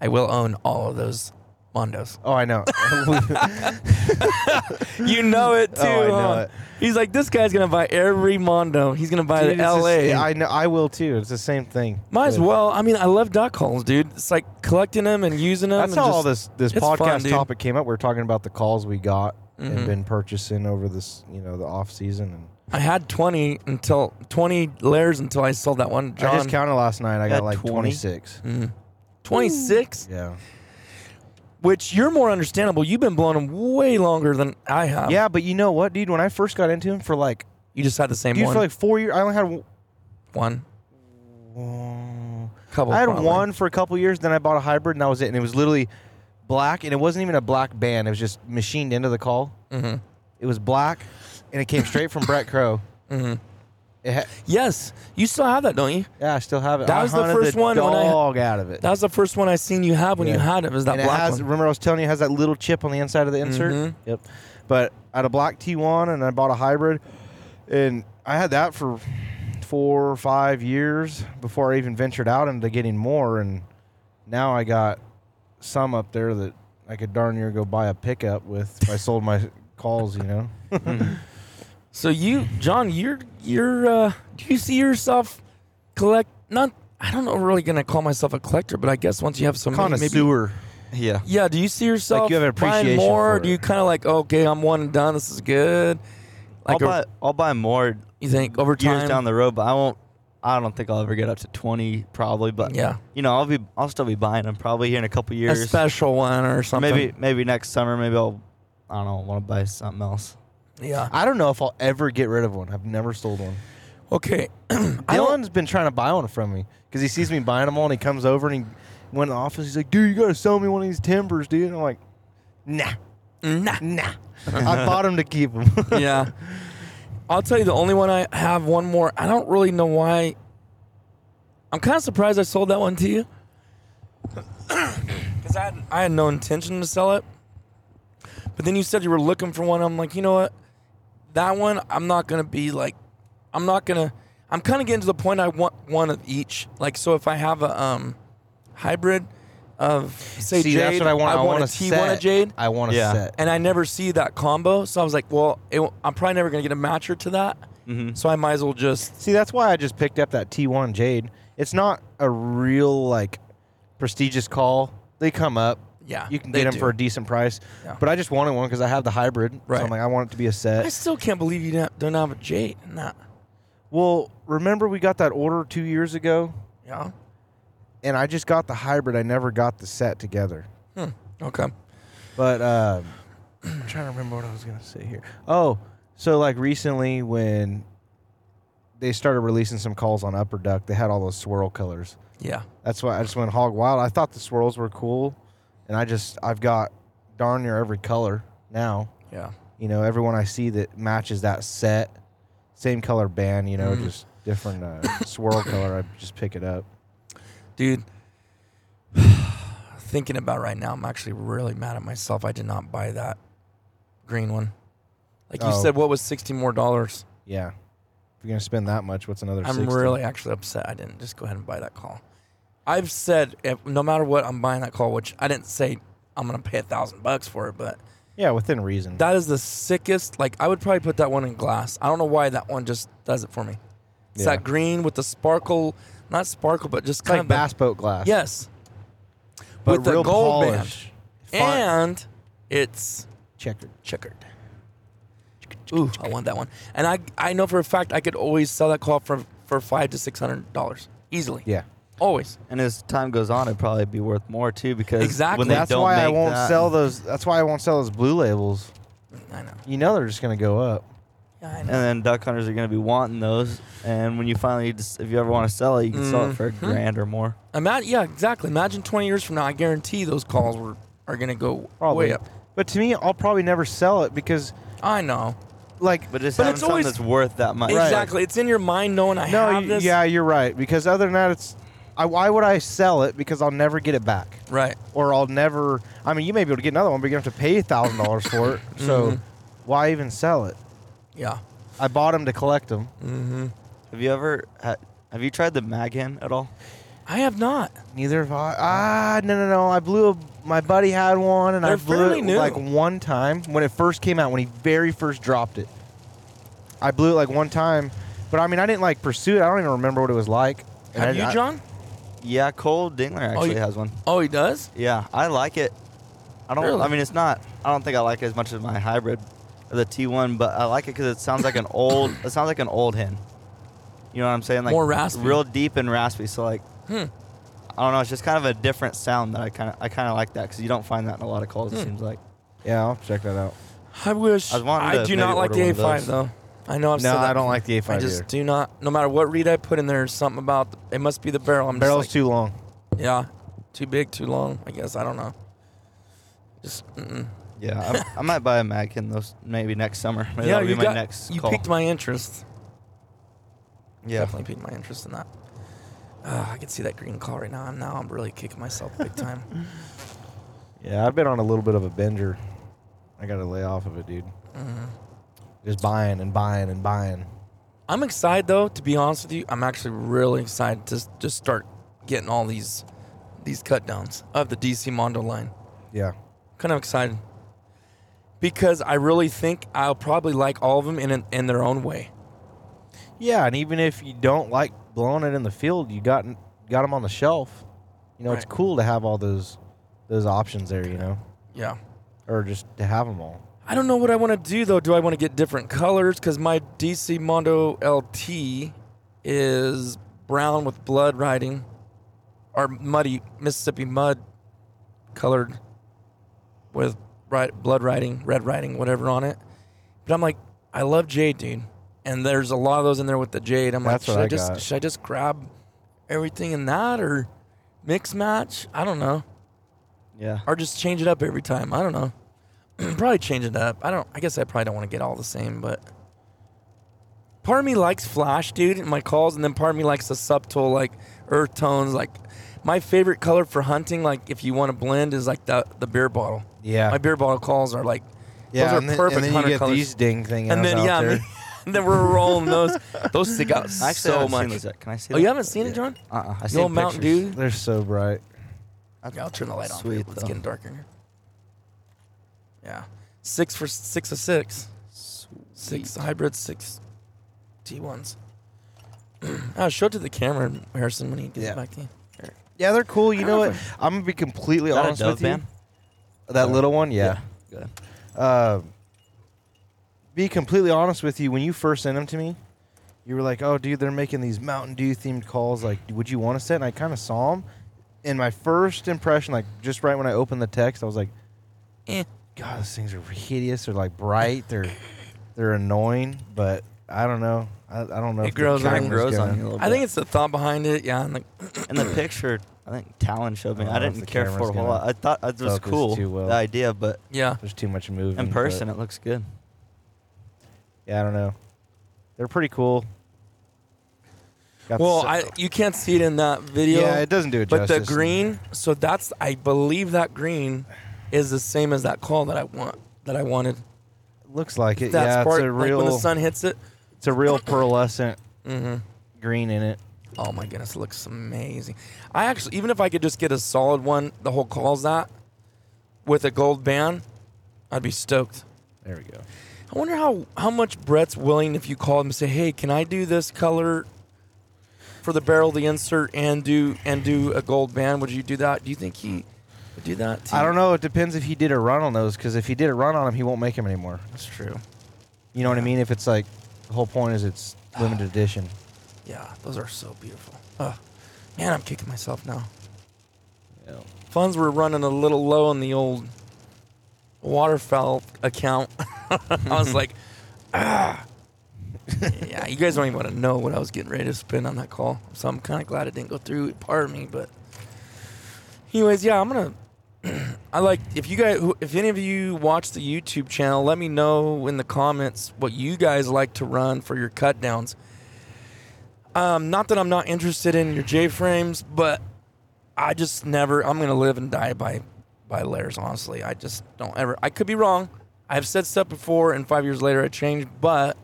[SPEAKER 1] I will own all of those Mondos.
[SPEAKER 2] Oh, I know.
[SPEAKER 1] You know it too.
[SPEAKER 2] Oh, I know
[SPEAKER 1] huh?
[SPEAKER 2] it.
[SPEAKER 1] He's like, this guy's gonna buy every Mondo. He's gonna buy
[SPEAKER 2] Dude,
[SPEAKER 1] the
[SPEAKER 2] it's just-
[SPEAKER 1] L.A.
[SPEAKER 2] I know. I will too. It's the same thing.
[SPEAKER 1] Might as well. I mean, I love duck calls, dude. It's like collecting them and using them.
[SPEAKER 2] That's
[SPEAKER 1] and
[SPEAKER 2] how
[SPEAKER 1] just,
[SPEAKER 2] all this this
[SPEAKER 1] it's fun,
[SPEAKER 2] podcast topic came up. We are talking about the calls we got
[SPEAKER 1] Mhm.
[SPEAKER 2] and been purchasing over this, you know, the off season. And
[SPEAKER 1] I had twenty until twenty layers until I sold that one. John,
[SPEAKER 2] I just counted last night. I got like 26.
[SPEAKER 1] Mm. 26,
[SPEAKER 2] Yeah.
[SPEAKER 1] which you're more understandable. You've been blowing them way longer than I have.
[SPEAKER 2] Yeah, but you know what, dude? When I first got into him for like,
[SPEAKER 1] you just had the same
[SPEAKER 2] dude,
[SPEAKER 1] one.
[SPEAKER 2] for like four years, I only had w-
[SPEAKER 1] one. couple.
[SPEAKER 2] I had
[SPEAKER 1] probably.
[SPEAKER 2] one for a couple years. Then I bought a hybrid, and that was it. And it was literally black, and it wasn't even a black band. It was just machined into the call.
[SPEAKER 1] Mm-hmm.
[SPEAKER 2] It was black, and it came straight from Brett Crow.
[SPEAKER 1] Mm-hmm.
[SPEAKER 2] Ha-
[SPEAKER 1] Yes, you still have that, don't you?
[SPEAKER 2] yeah, I still have it.
[SPEAKER 1] That
[SPEAKER 2] I
[SPEAKER 1] was the first one when I-
[SPEAKER 2] Dog out of it.
[SPEAKER 1] That was the first one I seen you have when you had it. Was that
[SPEAKER 2] and
[SPEAKER 1] black
[SPEAKER 2] it has,
[SPEAKER 1] one?
[SPEAKER 2] Remember, I was telling you, it has that little chip on the inside of the insert.
[SPEAKER 1] Mhm.
[SPEAKER 2] Yep. But I had a black T1, and I bought a hybrid, and I had that for four or five years before I even ventured out into getting more. And now I got some up there that I could darn near go buy a pickup with if I sold my calls. You know.
[SPEAKER 1] So you, John, you're you're. Uh, do you see yourself collect? Not. I don't know. Really, gonna call myself a collector, but I guess once you have some money, maybe.
[SPEAKER 2] Connoisseur.
[SPEAKER 3] Yeah.
[SPEAKER 1] Yeah. Do you see yourself like
[SPEAKER 2] you have an
[SPEAKER 1] buying
[SPEAKER 2] appreciation
[SPEAKER 1] more?
[SPEAKER 2] for
[SPEAKER 1] Or do you kind of like, okay, I'm one and done. This is good. Like,
[SPEAKER 3] I'll
[SPEAKER 1] a-
[SPEAKER 3] buy I'll buy more
[SPEAKER 1] you think over time?
[SPEAKER 3] years down the road, but I won't. I don't think I'll ever get up to twenty, probably. But
[SPEAKER 1] yeah,
[SPEAKER 3] you know, I'll be I'll still be buying them probably here in a couple
[SPEAKER 1] a
[SPEAKER 3] years.
[SPEAKER 1] special one or something.
[SPEAKER 3] Maybe maybe next summer. Maybe I'll I don't know want to buy something else.
[SPEAKER 1] Yeah.
[SPEAKER 2] I don't know if I'll ever get rid of one. I've never sold one.
[SPEAKER 1] Okay.
[SPEAKER 2] Dylan's been trying to buy one from me because he sees me buying them all, and he comes over and he went in the office. He's like, "Dude, you gotta sell me one of these timbers, dude." And I'm like, "Nah,
[SPEAKER 1] Nah.
[SPEAKER 2] nah." I bought them to keep them.
[SPEAKER 1] yeah. I'll tell you the only one I have one more. I don't really know why. I'm kind of surprised I sold that one to you. Because I had, I had no intention to sell it. But then you said you were looking for one. I'm like, you know what? That one, I'm not going to be like, I'm not going to, I'm kind of getting to the point I want one of each. Like, so if I have a um, hybrid of, say,
[SPEAKER 2] See,
[SPEAKER 1] Jade,
[SPEAKER 2] that's what I want. I, want
[SPEAKER 1] a
[SPEAKER 2] a
[SPEAKER 1] T1 of Jade
[SPEAKER 2] I want a
[SPEAKER 3] Yeah.
[SPEAKER 2] set.
[SPEAKER 1] and I never see that combo. So I was like, well, it, I'm probably never gonna get a matcher to that.
[SPEAKER 3] Mm-hmm.
[SPEAKER 1] So I might as well just
[SPEAKER 2] See, that's why I just picked up that T1 Jade. It's not a real like prestigious call. They come up.
[SPEAKER 1] Yeah.
[SPEAKER 2] You can get them
[SPEAKER 1] do.
[SPEAKER 2] for a decent price.
[SPEAKER 1] Yeah.
[SPEAKER 2] But I just wanted one because I have the hybrid. So I'm like, I want it to be a set.
[SPEAKER 1] I still can't believe you don't- don't have a Jade. Nah.
[SPEAKER 2] Well, remember we got that order two years ago,
[SPEAKER 1] Yeah.
[SPEAKER 2] and I just got the hybrid. I never got the set together.
[SPEAKER 1] Hmm. Okay.
[SPEAKER 2] But um, I'm trying to remember what I was gonna say here. Oh, so like recently when they started releasing some calls on Upper Duck, they had all those swirl colors.
[SPEAKER 1] Yeah.
[SPEAKER 2] That's why I just went hog wild. I thought the swirls were cool, and I just I've got darn near every color now.
[SPEAKER 1] Yeah.
[SPEAKER 2] You know, everyone I see that matches that set, same color band. You know,
[SPEAKER 1] Mm.
[SPEAKER 2] just different uh, swirl color. I just pick it up.
[SPEAKER 1] Dude. Thinking about right now, I'm actually really mad at myself. I did not buy that green one. Like you
[SPEAKER 2] Oh.
[SPEAKER 1] said, what was sixty more dollars?
[SPEAKER 2] Yeah. If you're gonna spend that much, what's another?
[SPEAKER 1] I'm
[SPEAKER 2] 60?
[SPEAKER 1] really actually upset. I didn't just go ahead and buy that call. I've said if, no matter what, I'm buying that call. Which I didn't say I'm gonna pay a thousand bucks for it, but
[SPEAKER 2] yeah within reason.
[SPEAKER 1] That is the sickest. Like I would probably put that one in glass. I don't know why that one just does it for me. It's
[SPEAKER 2] Yeah.
[SPEAKER 1] that green with the sparkle, not sparkle, but just
[SPEAKER 2] It's
[SPEAKER 1] kind
[SPEAKER 2] like
[SPEAKER 1] of the-
[SPEAKER 2] bass boat glass.
[SPEAKER 1] Yes,
[SPEAKER 2] but
[SPEAKER 1] with the
[SPEAKER 2] real
[SPEAKER 1] gold
[SPEAKER 2] polish.
[SPEAKER 1] band,
[SPEAKER 2] Fine.
[SPEAKER 1] and it's
[SPEAKER 2] checkered.
[SPEAKER 1] checkered. Ooh, I want that one. And I I know for a fact I could always sell that call for for five to six hundred dollars easily.
[SPEAKER 2] Yeah.
[SPEAKER 1] Always.
[SPEAKER 3] And as time goes on, it'd probably be worth more too because
[SPEAKER 1] Exactly.
[SPEAKER 3] when they
[SPEAKER 2] That's
[SPEAKER 3] don't
[SPEAKER 2] why I
[SPEAKER 3] make
[SPEAKER 2] won't
[SPEAKER 3] that-
[SPEAKER 2] sell those. That's why I won't sell those blue labels.
[SPEAKER 1] I know.
[SPEAKER 2] You know they're just gonna go up.
[SPEAKER 1] Yeah, I
[SPEAKER 3] And
[SPEAKER 1] know.
[SPEAKER 3] then duck hunters are going to be wanting those. And when you finally, just, if you ever want to sell it, you can sell it for a
[SPEAKER 1] Mhm.
[SPEAKER 3] grand or more.
[SPEAKER 1] Ima- yeah, exactly. Imagine twenty years from now, I guarantee those calls were are gonna go
[SPEAKER 2] Probably.
[SPEAKER 1] way up.
[SPEAKER 2] But to me, I'll probably never sell it because,
[SPEAKER 1] I know.
[SPEAKER 2] like,
[SPEAKER 3] But just
[SPEAKER 1] But
[SPEAKER 3] having
[SPEAKER 1] it's
[SPEAKER 3] something
[SPEAKER 1] always-
[SPEAKER 3] that's worth that much.
[SPEAKER 1] Exactly. It's in your mind knowing I
[SPEAKER 2] no,
[SPEAKER 1] have
[SPEAKER 2] y-
[SPEAKER 1] this.
[SPEAKER 2] yeah, you're right. Because other than that, it's, I, why would I sell it? Because I'll never get it back,
[SPEAKER 1] Right.
[SPEAKER 2] or I'll never. I mean, you may be able to get another one, but you're gonna have to pay thousand dollars for it. So,
[SPEAKER 1] Mhm.
[SPEAKER 2] why even sell it?
[SPEAKER 1] Yeah.
[SPEAKER 2] I bought them to collect them.
[SPEAKER 1] Mm-hmm.
[SPEAKER 3] Have you ever had, have you tried the Maghin at all?
[SPEAKER 1] I have not.
[SPEAKER 2] Neither have I. Ah, no, no, no. I blew a. My buddy had one, and I
[SPEAKER 1] They're
[SPEAKER 2] blew it
[SPEAKER 1] new.
[SPEAKER 2] like one time when it first came out. When he very first dropped it, I blew it like one time. But I mean, I didn't like pursue it. I don't even remember what it was like. And
[SPEAKER 1] Have
[SPEAKER 2] I-
[SPEAKER 1] you,
[SPEAKER 2] I-
[SPEAKER 1] John?
[SPEAKER 3] Yeah, Cole Dingler actually
[SPEAKER 1] you-
[SPEAKER 3] has one.
[SPEAKER 1] Oh, he does.
[SPEAKER 3] Yeah, I like it. I don't.
[SPEAKER 1] Really?
[SPEAKER 3] I mean, it's not. I don't think I like it as much as my hybrid, the T1, but I like it because it sounds like an old. It sounds like an old hen. You know what I'm saying? Like
[SPEAKER 1] More raspy.
[SPEAKER 3] real deep and raspy. So like,
[SPEAKER 1] Hmm.
[SPEAKER 3] I don't know. It's just kind of a different sound that I kind of I kind of like that because you don't find that in a lot of calls. It
[SPEAKER 1] Hmm.
[SPEAKER 3] seems like.
[SPEAKER 2] Yeah, I'll check that out.
[SPEAKER 1] I wish.
[SPEAKER 3] I was
[SPEAKER 1] I do not like the A5
[SPEAKER 3] those.
[SPEAKER 1] though. I know I've
[SPEAKER 2] No,
[SPEAKER 1] said that
[SPEAKER 2] I don't like the A5
[SPEAKER 1] I just
[SPEAKER 2] either.
[SPEAKER 1] do not. No matter what read I put in there, there's something about it must be the barrel. I'm
[SPEAKER 2] Barrel's
[SPEAKER 1] just
[SPEAKER 2] too long.
[SPEAKER 1] yeah, too big, too long. I guess I don't know. Just mm-mm.
[SPEAKER 3] Yeah, I, I might buy a Maghin those maybe next summer. Maybe
[SPEAKER 1] yeah.
[SPEAKER 3] that'll
[SPEAKER 1] You
[SPEAKER 3] be my
[SPEAKER 1] got
[SPEAKER 3] next
[SPEAKER 1] you
[SPEAKER 3] call.
[SPEAKER 1] piqued my interest.
[SPEAKER 3] yeah.
[SPEAKER 1] Definitely piqued my interest in that. Uh, I can see that green call right now. I'm now I'm really kicking myself big time.
[SPEAKER 2] Yeah, I've been on a little bit of a bender. I got to lay off of it, dude.
[SPEAKER 1] Mhm.
[SPEAKER 2] Just buying and buying and buying.
[SPEAKER 1] I'm excited though. To be honest with you, I'm actually really excited to just start getting all these these cut downs of the DC Mondo line.
[SPEAKER 2] Yeah.
[SPEAKER 1] Kind of excited because I really think I'll probably like all of them in in their own way.
[SPEAKER 2] Yeah, and even if you don't like blowing it in the field, you got got them on the shelf. You know, it's cool to have all those those options there. You know,
[SPEAKER 1] Yeah.
[SPEAKER 2] or just to have them all.
[SPEAKER 1] I don't know what I want to do though. Do I want to get different colors? Because my DC Mondo LT is brown with blood writing, or muddy Mississippi mud colored with right blood writing, red writing, whatever on it. But I'm like, I love jade, dude, and there's a lot of those in there with the jade. I'm
[SPEAKER 2] That's
[SPEAKER 1] like, should I,
[SPEAKER 2] I
[SPEAKER 1] just should I just grab everything in that or mix match? I don't know
[SPEAKER 3] Yeah.
[SPEAKER 1] or just change it up every time. I don't know. probably change it up. I don't. I guess I probably don't want to get all the same, but part of me likes flash, dude, in my calls, and then part of me likes the subtle, like earth tones. Like my favorite color for hunting, like if you want to blend, is like the the beer bottle.
[SPEAKER 2] Yeah.
[SPEAKER 1] My beer bottle calls are like
[SPEAKER 2] yeah,
[SPEAKER 1] those are
[SPEAKER 2] and then,
[SPEAKER 1] perfect
[SPEAKER 2] and then you get
[SPEAKER 1] colors.
[SPEAKER 2] these ding thing
[SPEAKER 1] and then yeah,
[SPEAKER 2] there.
[SPEAKER 1] and then we're rolling those. Those stick out
[SPEAKER 3] actually
[SPEAKER 1] so much.
[SPEAKER 3] Can I see?
[SPEAKER 1] Oh,
[SPEAKER 3] that?
[SPEAKER 1] you haven't seen it, John?
[SPEAKER 3] Uh-uh. I seen
[SPEAKER 1] old Mountain
[SPEAKER 3] pictures.
[SPEAKER 1] Dew.
[SPEAKER 2] They're so bright.
[SPEAKER 1] Okay, I'll turn the light on.
[SPEAKER 3] Sweet,
[SPEAKER 1] It's
[SPEAKER 3] though.
[SPEAKER 1] getting darker. Yeah, six for six of six. Six hybrids, six T ones. I'll show it to the camera, Harrison, when he gets
[SPEAKER 2] Yeah.
[SPEAKER 1] back to you.
[SPEAKER 2] Yeah, they're cool. You know what?
[SPEAKER 1] know
[SPEAKER 2] I'm gonna be completely
[SPEAKER 3] Is that a
[SPEAKER 2] honest
[SPEAKER 3] Dove
[SPEAKER 2] with
[SPEAKER 3] band?
[SPEAKER 2] you. That
[SPEAKER 3] Or-
[SPEAKER 2] little one, yeah.
[SPEAKER 3] Good.
[SPEAKER 2] Uh, be completely honest with you. When you first sent them to me, you were like, "Oh, dude, they're making these Mountain Dew themed calls. Like, would you want to set?" And I kind of saw them. And my first impression, like just right when I opened the text, I was like,
[SPEAKER 1] Eh.
[SPEAKER 2] "God, those things are hideous. They're like bright. They're they're annoying." But I don't know. I, I don't know.
[SPEAKER 1] It
[SPEAKER 2] if
[SPEAKER 1] grows on
[SPEAKER 2] camera's
[SPEAKER 1] you.
[SPEAKER 3] grows on you a little
[SPEAKER 1] I think it's the thought behind it. Yeah, and like
[SPEAKER 3] In the picture, I think Talon showed me.
[SPEAKER 2] I
[SPEAKER 3] I,
[SPEAKER 2] don't know if
[SPEAKER 3] didn't care for
[SPEAKER 2] camera's
[SPEAKER 3] a whole lot. I thought it was cool,
[SPEAKER 2] too well.
[SPEAKER 3] the idea, but
[SPEAKER 1] yeah,
[SPEAKER 2] There's too much movement.
[SPEAKER 3] in person it looks good.
[SPEAKER 2] yeah, I don't know. They're pretty cool. Got
[SPEAKER 1] well,
[SPEAKER 2] se-
[SPEAKER 1] I you can't see it in that video.
[SPEAKER 2] yeah, it doesn't do it
[SPEAKER 1] but the green. So that's I believe that green is the same as that call that I want that I wanted.
[SPEAKER 2] looks like it.
[SPEAKER 1] That's
[SPEAKER 2] yeah,
[SPEAKER 1] part
[SPEAKER 2] it's a
[SPEAKER 1] like
[SPEAKER 2] real.
[SPEAKER 1] when the sun hits it.
[SPEAKER 2] it's a real pearlescent
[SPEAKER 1] Mm-hmm.
[SPEAKER 2] green in it.
[SPEAKER 1] Oh my goodness, it looks amazing. I actually, even if I could just get a solid one, the whole calls that with a gold band, I'd be stoked.
[SPEAKER 2] There we go.
[SPEAKER 1] I wonder how how much Brett's willing if you call him and say, "Hey, can I do this color for the barrel, the insert, and do and do a gold band?" Would you do that? Do you think he do that? to
[SPEAKER 2] I don't know. It depends if he did a run on those. Because if he did a run on them, he won't make them anymore.
[SPEAKER 1] That's true.
[SPEAKER 2] You know what I mean? If it's like the whole point is it's limited edition.
[SPEAKER 1] Yeah, those are so beautiful. Uh, man, I'm kicking myself now.
[SPEAKER 2] Yeah.
[SPEAKER 1] Funds were running a little low in the old waterfowl account. I was like, ah. yeah, you guys don't even want to know what I was getting ready to spend on that call. So I'm kind of glad it didn't go through. Part of me, but anyways, yeah, I'm gonna. I like if you guys, if any of you watch the YouTube channel, let me know in the comments what you guys like to run for your cut downs. Um, not that I'm not interested in your J frames, but I just never. I'm gonna live and die by by layers. Honestly, I just don't ever. I could be wrong. I've said stuff before, and five years later I changed, but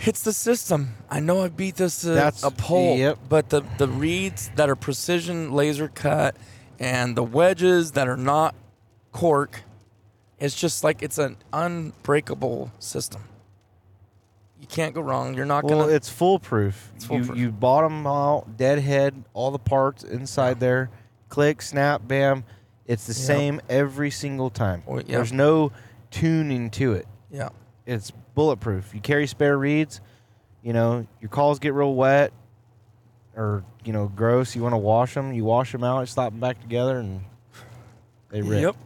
[SPEAKER 1] it's the system. I know I beat this to
[SPEAKER 2] That's-
[SPEAKER 1] a pole,
[SPEAKER 2] yep.
[SPEAKER 1] but the the reeds that are precision laser cut and the wedges that are not cork, it's just like it's an unbreakable system. You can't go wrong. You're not
[SPEAKER 2] Well,
[SPEAKER 1] gonna.
[SPEAKER 2] Well it's foolproof.
[SPEAKER 1] It's
[SPEAKER 2] you
[SPEAKER 1] foolproof.
[SPEAKER 2] you bottom out, deadhead, all the parts inside there. Click, snap, bam. It's the
[SPEAKER 1] Yep.
[SPEAKER 2] same every single time.
[SPEAKER 1] Yeah.
[SPEAKER 2] There's no tuning to it.
[SPEAKER 1] yeah.
[SPEAKER 2] It's bulletproof. You carry spare reeds. You know your calls get real wet, or you know gross. You want to wash them. You wash them out. Slap them back together, and they rip.
[SPEAKER 1] Yep.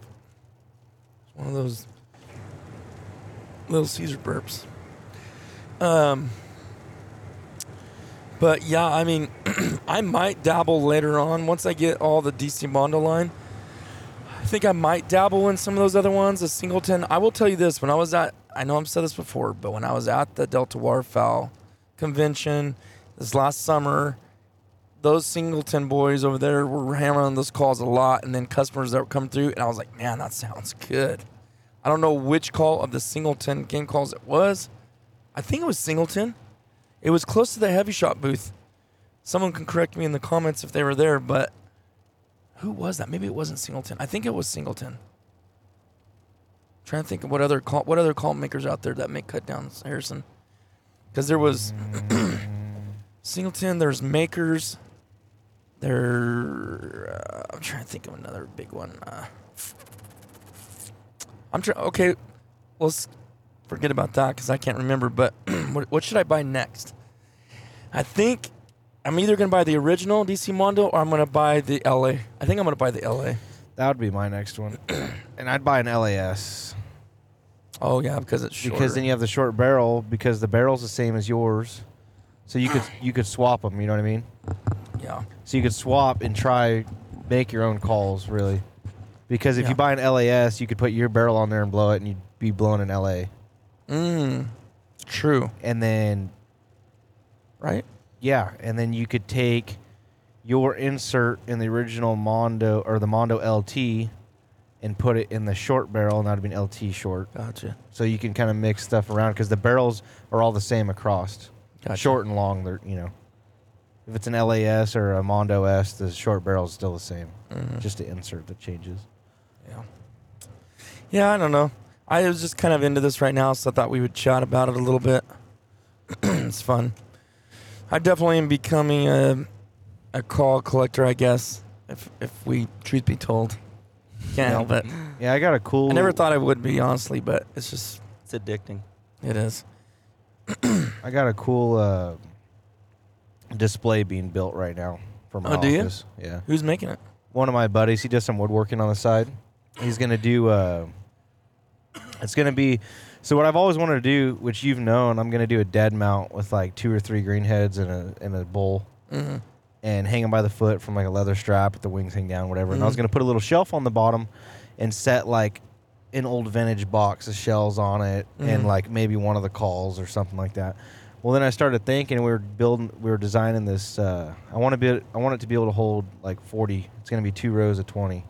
[SPEAKER 1] It's one of those little Caesar burps. Um, but yeah, I mean, I might dabble later on once I get all the DC Mondo line. I think I might dabble in some of those other ones. The Singleton. I will tell you this: when I was at, I know I've said this before, but when I was at the Delta Waterfowl convention this last summer, those Singleton boys over there were hammering those calls a lot, and then customers that would come through, and I was like, man, that sounds good. I don't know which call of the Singleton game calls it was. I think it was Singleton. It was close to the Hevi-Shot booth. Someone can correct me in the comments if they were there, but who was that? Maybe it wasn't Singleton. I think it was Singleton. Trying to think of what other call what other call makers out there that make cut downs, Harrison. Because there was Singleton, there's makers. There, uh, I'm trying to think of another big one. Uh, I'm trying. Okay, let's forget about that because I can't remember. But what, what should I buy next? I think I'm either gonna buy the original DC Mondo or I'm gonna buy the LA. I think I'm gonna buy the LA.
[SPEAKER 2] That would be my next one, and I'd buy an LAS
[SPEAKER 1] Oh yeah, because it's shorter.
[SPEAKER 2] because then you have the short barrel because the barrel's the same as yours, so you could you could swap them. You know what I mean?
[SPEAKER 1] yeah,
[SPEAKER 2] So you could swap and try make your own calls really, because if
[SPEAKER 1] Yeah.
[SPEAKER 2] you buy an LAS, you could put your barrel on there and blow it, and you'd be blowing an LA,
[SPEAKER 1] mm, true,
[SPEAKER 2] and then
[SPEAKER 1] right?
[SPEAKER 2] yeah, and then you could take your insert in the original Mondo or the Mondo LT and put it in the short barrel, and that'd be an LT short.
[SPEAKER 1] Gotcha.
[SPEAKER 2] So you can kind of mix stuff around because the barrels are all the same across,
[SPEAKER 1] Gotcha.
[SPEAKER 2] short and long. They're you know, if it's an LAS or a Mondo S, the short barrel is still the same.
[SPEAKER 1] Mhm.
[SPEAKER 2] Just the insert that changes.
[SPEAKER 1] Yeah. Yeah, I don't know. I was just kind of into this right now, so I thought we would chat about it a little bit. it's fun. I definitely am becoming a a call collector, I guess. If if we truth be told, can't help it.
[SPEAKER 2] Yeah, I got a cool.
[SPEAKER 1] I never thought I would be honestly, but it's just
[SPEAKER 3] It's addicting.
[SPEAKER 1] it is.
[SPEAKER 2] I got a cool uh, display being built right now for my
[SPEAKER 1] Oh, do you?
[SPEAKER 2] office. Yeah.
[SPEAKER 1] Who's making it?
[SPEAKER 2] one of my buddies he does some woodworking on the side he's gonna do uh it's gonna be so what i've always wanted to do which you've known i'm gonna do a dead mount with like two or three green heads and a in a bowl
[SPEAKER 1] hmm
[SPEAKER 2] and hang them by the foot from like a leather strap with the wings hang down whatever. And i was
[SPEAKER 1] Mhm.
[SPEAKER 2] gonna put a little shelf on the bottom and set like an old vintage box of shells on it and
[SPEAKER 1] Mhm.
[SPEAKER 2] like maybe one of the calls or something like that. Well then i started thinking we were building we were designing this uh, i want to be i want it to be able to hold like 40 it's going to be two rows of 20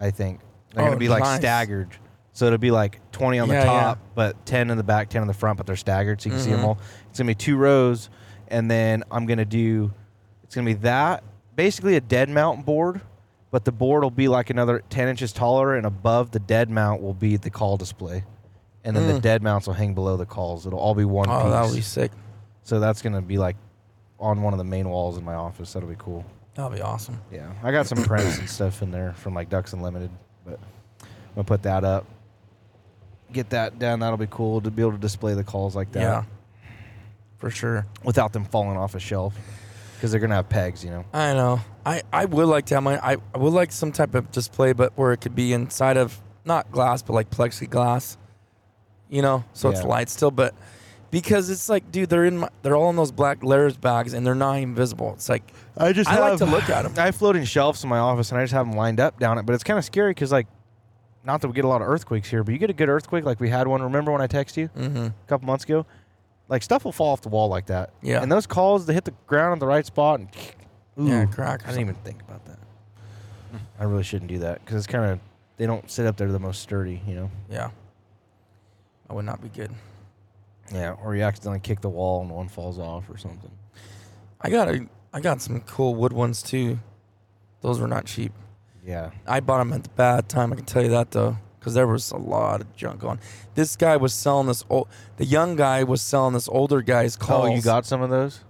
[SPEAKER 2] i think. They're
[SPEAKER 1] Oh,
[SPEAKER 2] going to be like staggered. So it'll be like 20 on the
[SPEAKER 1] Yeah, yeah.
[SPEAKER 2] top but 10 in the back 10 in the front but they're staggered so you can see them all. It's going to be two rows and then i'm going to do it's going to be that basically a dead mount board but the board will be like another 10 inches taller and above the dead mount will be the call display and then the
[SPEAKER 1] Mm.
[SPEAKER 2] dead mounts will hang below the calls it'll all be one
[SPEAKER 1] Oh,
[SPEAKER 2] piece Oh
[SPEAKER 1] that'll be sick.
[SPEAKER 2] so that's going to be like on one of the main walls in my office that'll be cool
[SPEAKER 1] That'll be awesome.
[SPEAKER 2] yeah i got some prints and stuff in there from like ducks unlimited but i'm gonna put that up get that down that'll be cool to be able to display the calls like that
[SPEAKER 1] Yeah. for sure.
[SPEAKER 2] without them falling off a shelf because they're gonna have pegs, you know.
[SPEAKER 1] I know. I, I would like to have my I, I would like some type of display, but where it could be inside of not glass, but like plexiglass. You know, so it's
[SPEAKER 2] Yeah.
[SPEAKER 1] light still, but because it's like, dude, they're in my, they're all in those black layers bags and they're not even visible. It's like
[SPEAKER 2] I just
[SPEAKER 1] I like to look at them.
[SPEAKER 2] I have floating shelves in my office, and I just have them lined up down it. But it's kind of scary because, like, not that we get a lot of earthquakes here, but you get a good earthquake, like we had one. Remember when I texted you
[SPEAKER 1] mm-hmm.
[SPEAKER 2] a couple months ago? Like stuff will fall off the wall like that.
[SPEAKER 1] Yeah.
[SPEAKER 2] And those calls, they hit the ground at the right spot, and ooh,
[SPEAKER 1] Yeah, crack
[SPEAKER 2] I didn't even think about that. I really shouldn't do that because it's kind of they don't sit up there the most sturdy, you know.
[SPEAKER 1] Yeah. I would not be good.
[SPEAKER 2] Yeah. Or you accidentally kick the wall and one falls off or something.
[SPEAKER 1] I got a I got some cool wood ones too. Those were not cheap.
[SPEAKER 2] Yeah.
[SPEAKER 1] I bought them at the bad time. I can tell you that though, because there was a lot of junk on. This guy was selling this old. The young guy was selling this older guy's calls.
[SPEAKER 2] Oh, you got some of those?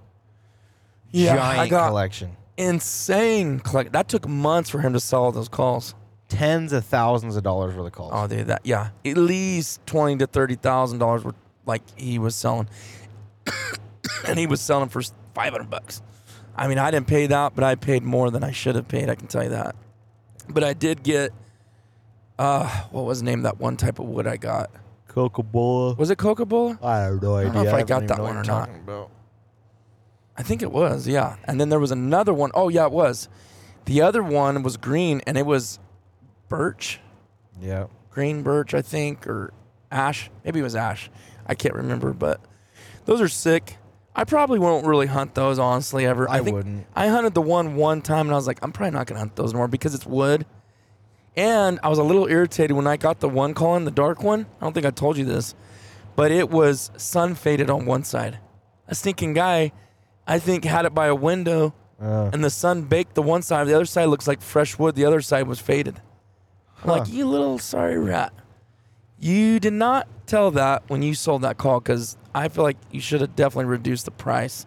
[SPEAKER 1] yeah,
[SPEAKER 2] Giant
[SPEAKER 1] I got
[SPEAKER 2] collection.
[SPEAKER 1] insane collect. That took months for him to sell all those calls.
[SPEAKER 2] Tens of thousands of dollars worth of calls.
[SPEAKER 1] Oh, dude, that yeah, at least twenty to thirty thousand dollars were like he was selling, and he was selling for five hundred bucks. I mean, I didn't pay that, but I paid more than I should have paid. I can tell you that. But I did get, uh, what was the name of that one type of wood I got?
[SPEAKER 2] Coca-Cola.
[SPEAKER 1] Was it Coca Cola?
[SPEAKER 2] I have no idea.
[SPEAKER 1] I don't know if I got that one or not.
[SPEAKER 2] about.
[SPEAKER 1] I think it was, yeah. And then there was another one. Oh, yeah, it was. The other one was green, and it was birch,
[SPEAKER 2] Yeah.
[SPEAKER 1] green birch, I think, or ash. Maybe it was ash. I can't remember, but those are sick. I probably won't really hunt those, honestly, ever.
[SPEAKER 2] I
[SPEAKER 1] think
[SPEAKER 2] wouldn't.
[SPEAKER 1] I hunted the one one time, and I was like, I'm probably not gonna hunt those more because it's wood. And I was a little irritated when I got the one calling, the dark one. I don't think I told you this, but it was sun faded on one side. A stinking guy, I think, had it by a window,
[SPEAKER 2] Uh,
[SPEAKER 1] and the sun baked the one side. The other side looks like fresh wood. The other side was faded. I'm like, you little sorry rat. You did not tell that when you sold that call because I feel like you should have definitely reduced the price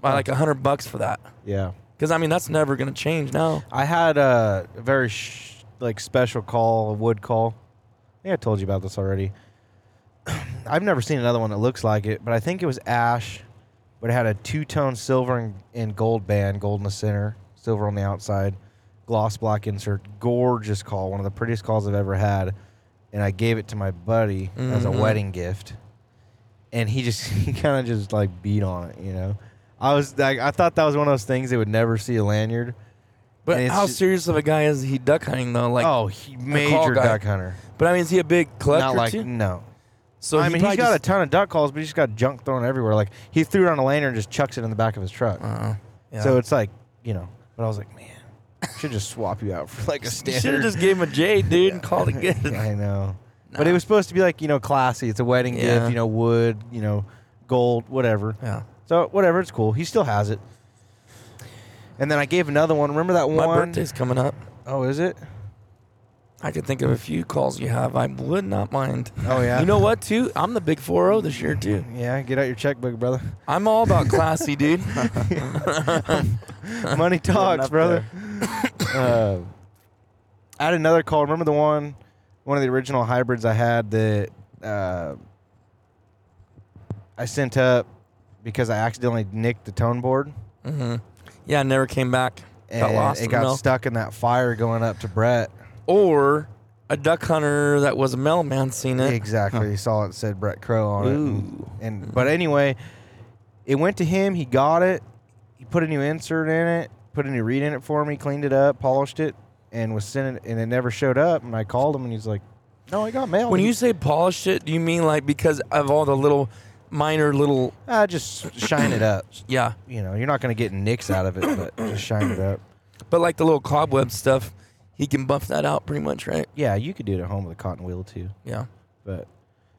[SPEAKER 1] by like a hundred bucks for that.
[SPEAKER 2] yeah.
[SPEAKER 1] Because I mean, that's never gonna change now.
[SPEAKER 2] I had a very sh- like special call, a wood call. I think I told you about this already. I've never seen another one that looks like it, but I think it was ash, but it had a two-tone silver and, and gold band, gold in the center, silver on the outside, gloss black insert. Gorgeous call, one of the prettiest calls I've ever had. And I gave it to my buddy as a
[SPEAKER 1] Mhm.
[SPEAKER 2] wedding gift, and he just he kind of just like beat on it, you know. I was like, I thought that was one of those things they would never see a lanyard.
[SPEAKER 1] But
[SPEAKER 2] And it's
[SPEAKER 1] how
[SPEAKER 2] ju-
[SPEAKER 1] serious of a guy is he duck hunting though? Like,
[SPEAKER 2] oh, he major
[SPEAKER 1] guy.
[SPEAKER 2] duck hunter.
[SPEAKER 1] but I mean, is he a big collector
[SPEAKER 2] Not like
[SPEAKER 1] too?
[SPEAKER 2] no.
[SPEAKER 1] So
[SPEAKER 2] I
[SPEAKER 1] he
[SPEAKER 2] mean, he's
[SPEAKER 1] probably
[SPEAKER 2] got a
[SPEAKER 1] just-
[SPEAKER 2] ton of duck calls, but he's got junk thrown everywhere. Like he threw it on a lanyard and just chucks it in the back of his truck.
[SPEAKER 1] Uh-uh. Yeah.
[SPEAKER 2] So it's like you know. But I was like, man, should just swap you out for like a
[SPEAKER 1] you
[SPEAKER 2] standard.
[SPEAKER 1] should have just gave him a J, dude, and called it good.
[SPEAKER 2] I know. But it was supposed to be like you know classy. It's a wedding
[SPEAKER 1] Yeah.
[SPEAKER 2] gift. You know, wood. You know, gold, whatever.
[SPEAKER 1] Yeah.
[SPEAKER 2] So whatever, it's cool. He still has it. And then I gave another one. Remember that
[SPEAKER 1] My
[SPEAKER 2] one?
[SPEAKER 1] birthday's coming up.
[SPEAKER 2] Oh, is it?
[SPEAKER 1] I could think of a few calls you have. I would not mind.
[SPEAKER 2] Oh yeah.
[SPEAKER 1] You know what, too? I'm the big 4 this year, too.
[SPEAKER 2] Yeah, get out your checkbook, brother.
[SPEAKER 1] I'm all about classy, dude.
[SPEAKER 2] Money talks, brother. uh, I had another call. Remember the one, one of the original hybrids I had that uh, I sent up because I accidentally nicked the tone board
[SPEAKER 1] hmm Yeah, never came back. Got
[SPEAKER 2] and
[SPEAKER 1] lost
[SPEAKER 2] it got stuck in that fire going up to Brett.
[SPEAKER 1] Or a duck hunter that was a mailman seen it.
[SPEAKER 2] Exactly. He saw it said Brett Crow on it. And,
[SPEAKER 1] Ooh.
[SPEAKER 2] and but anyway, it went to him. He got it. He put a new insert in it. Put a new reed in it for me. Cleaned it up. Polished it. And was sending it. And it never showed up. And I called him. And he's like, "No, I got mail."
[SPEAKER 1] When
[SPEAKER 2] He-
[SPEAKER 1] you say polished it, do you mean like because of all the little minor little
[SPEAKER 2] ah, just shine it up.
[SPEAKER 1] yeah,
[SPEAKER 2] You know, you're not gonna get nicks out of it, but just shine it up.
[SPEAKER 1] but like the little cobweb stuff, he can buff that out pretty much, right?
[SPEAKER 2] Yeah, you could do it at home with a cotton wheel too.
[SPEAKER 1] Yeah.
[SPEAKER 2] But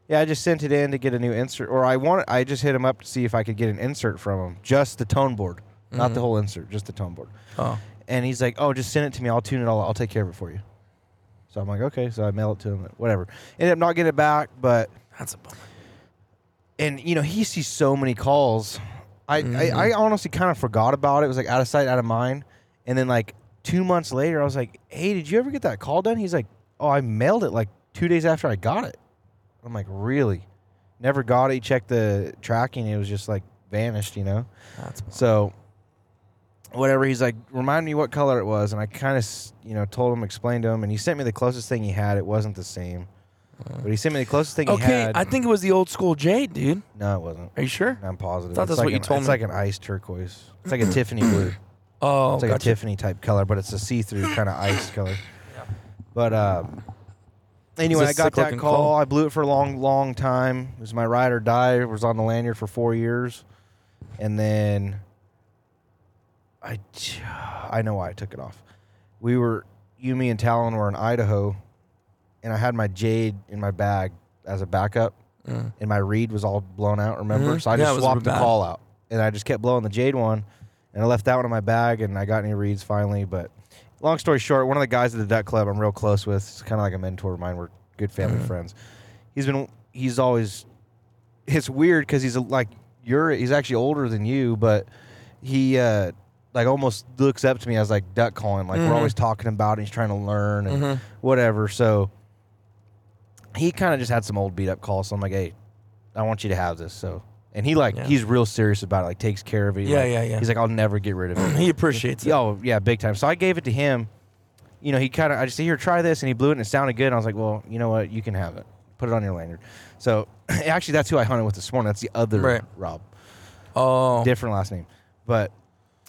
[SPEAKER 2] yeah, I just sent it in to get a new insert, or I want. I just hit him up to see if I could get an insert from him, just the tone board, not the
[SPEAKER 1] Mhm.
[SPEAKER 2] whole insert, just the tone board.
[SPEAKER 1] Oh.
[SPEAKER 2] And he's like, "Oh, just send it to me. I'll tune it all. I'll take care of it for you." So I'm like, "Okay." So I mail it to him. Whatever. Ended up not getting it back, but
[SPEAKER 1] That's a bummer.
[SPEAKER 2] And you know he sees so many calls. I
[SPEAKER 1] Mhm.
[SPEAKER 2] I, I honestly kind of forgot about it. It was like out of sight, out of mind. And then like two months later, I was like, "Hey, did you ever get that call done?" He's like, "Oh, I mailed it like two days after I got it." I'm like, "Really?" never got it. He checked the tracking. It was just like vanished, you know.
[SPEAKER 1] That's
[SPEAKER 2] So, whatever. He's like, remind me what color it was, and I kind of, you know, told him, explained to him, and he sent me the closest thing he had. It wasn't the same, but he sent me the closest thing he had.
[SPEAKER 1] okay.
[SPEAKER 2] had.
[SPEAKER 1] I think it was the old school jade, dude.
[SPEAKER 2] no, it wasn't.
[SPEAKER 1] Are you sure?
[SPEAKER 2] I'm positive.
[SPEAKER 1] Thought
[SPEAKER 2] It's
[SPEAKER 1] that's
[SPEAKER 2] like
[SPEAKER 1] what you
[SPEAKER 2] an-
[SPEAKER 1] told
[SPEAKER 2] It's
[SPEAKER 1] me.
[SPEAKER 2] like an ice turquoise. It's like a Tiffany blue.
[SPEAKER 1] Oh,
[SPEAKER 2] It's like a
[SPEAKER 1] gotcha.
[SPEAKER 2] Tiffany type color, but it's a see-through kind of ice color. But um, anyway,
[SPEAKER 1] It's
[SPEAKER 2] I
[SPEAKER 1] a
[SPEAKER 2] got that
[SPEAKER 1] sick-looking
[SPEAKER 2] call.
[SPEAKER 1] call.
[SPEAKER 2] I blew it for a long, long time. It was my ride or die. It was on the lanyard for four years, and then I, I know why I took it off. We were you, me, and Talon were in Idaho, and I had my jade in my bag as a backup,
[SPEAKER 1] Mm.
[SPEAKER 2] and my reed was all blown out. Remember?
[SPEAKER 1] Mhm.
[SPEAKER 2] So I
[SPEAKER 1] Yeah, it
[SPEAKER 2] just
[SPEAKER 1] was
[SPEAKER 2] swapped the
[SPEAKER 1] bad.
[SPEAKER 2] call out, and I just kept blowing the jade one, and I left that one in my bag, and I got any reeds finally. But long story short, one of the guys at the duck club I'm real close with, it's kind of like a mentor of mine. We're good family
[SPEAKER 1] Mhm.
[SPEAKER 2] friends. He's been he's always it's weird because he's a, like you're he's actually older than you, but he uh like almost looks up to me as like duck calling. Like we're always talking about it. He's trying to learn and
[SPEAKER 1] Mhm.
[SPEAKER 2] whatever. So he kind of just had some old beat up calls. So I'm like, hey, I want you to have this. So and he like
[SPEAKER 1] Yeah.
[SPEAKER 2] he's real serious about it. Like takes care of it.
[SPEAKER 1] Yeah,
[SPEAKER 2] Like,
[SPEAKER 1] yeah, yeah.
[SPEAKER 2] He's like, I'll never get rid of it.
[SPEAKER 1] He appreciates it.
[SPEAKER 2] Oh yeah, big time. So I gave it to him. You know, he kind of I just said, here, try this, and he blew it, and it sounded good. And I was like, well, you know what, you can have it. Put it on your lanyard. So actually, that's who I hunted with this morning. That's the other
[SPEAKER 1] Right.
[SPEAKER 2] Rob,
[SPEAKER 1] Oh,
[SPEAKER 2] different last name. But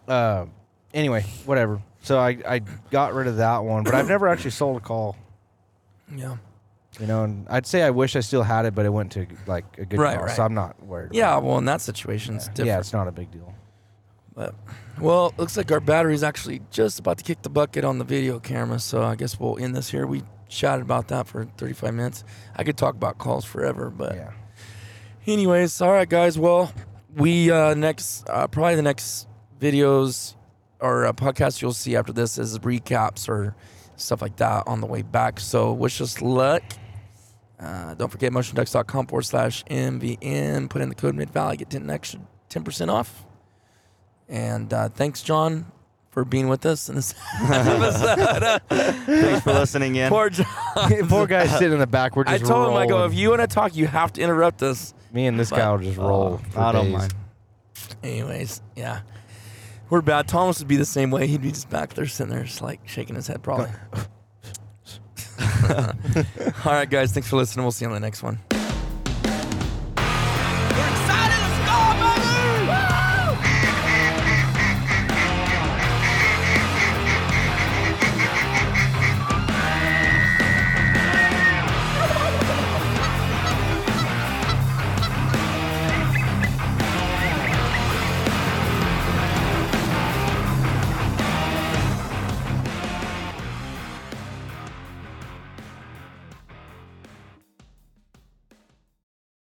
[SPEAKER 2] uh, anyway, whatever. So I I got rid of that one, but I've never actually sold a call.
[SPEAKER 1] yeah.
[SPEAKER 2] You know, and I'd say I wish I still had it, but it went to like a good
[SPEAKER 1] Right,
[SPEAKER 2] cause,
[SPEAKER 1] right.
[SPEAKER 2] so I'm not worried. about
[SPEAKER 1] Yeah,
[SPEAKER 2] it.
[SPEAKER 1] well, in that situation, it's different.
[SPEAKER 2] Yeah, it's not a big deal.
[SPEAKER 1] But well, looks like our battery's actually just about to kick the bucket on the video camera. So I guess we'll end this here. We chatted about that for 35 minutes. I could talk about calls forever, but
[SPEAKER 2] Yeah.
[SPEAKER 1] anyways, all right, guys. Well, we uh, next uh, probably the next videos or uh, podcast you'll see after this is recaps or stuff like that on the way back. So wish us luck. Uh, don't forget motionducks.com forward slash MVN. Put in the code Mid Valley, get 10 extra 10% off. And uh, thanks, John, for being with us in this episode.
[SPEAKER 3] Thanks for listening in.
[SPEAKER 1] Poor John.
[SPEAKER 2] Poor guy sitting in the back. We're
[SPEAKER 1] I
[SPEAKER 2] just
[SPEAKER 1] told him, I go,
[SPEAKER 2] rolling.
[SPEAKER 1] if you want to talk, you have to interrupt us.
[SPEAKER 2] Me and this
[SPEAKER 1] But-
[SPEAKER 2] guy will just roll. for
[SPEAKER 3] I don't
[SPEAKER 2] days.
[SPEAKER 3] mind.
[SPEAKER 1] Anyways, yeah. We're bad. Thomas would be the same way. He'd be just back there sitting there, just like shaking his head, probably. All right, guys. Thanks for listening. We'll see you on the next one.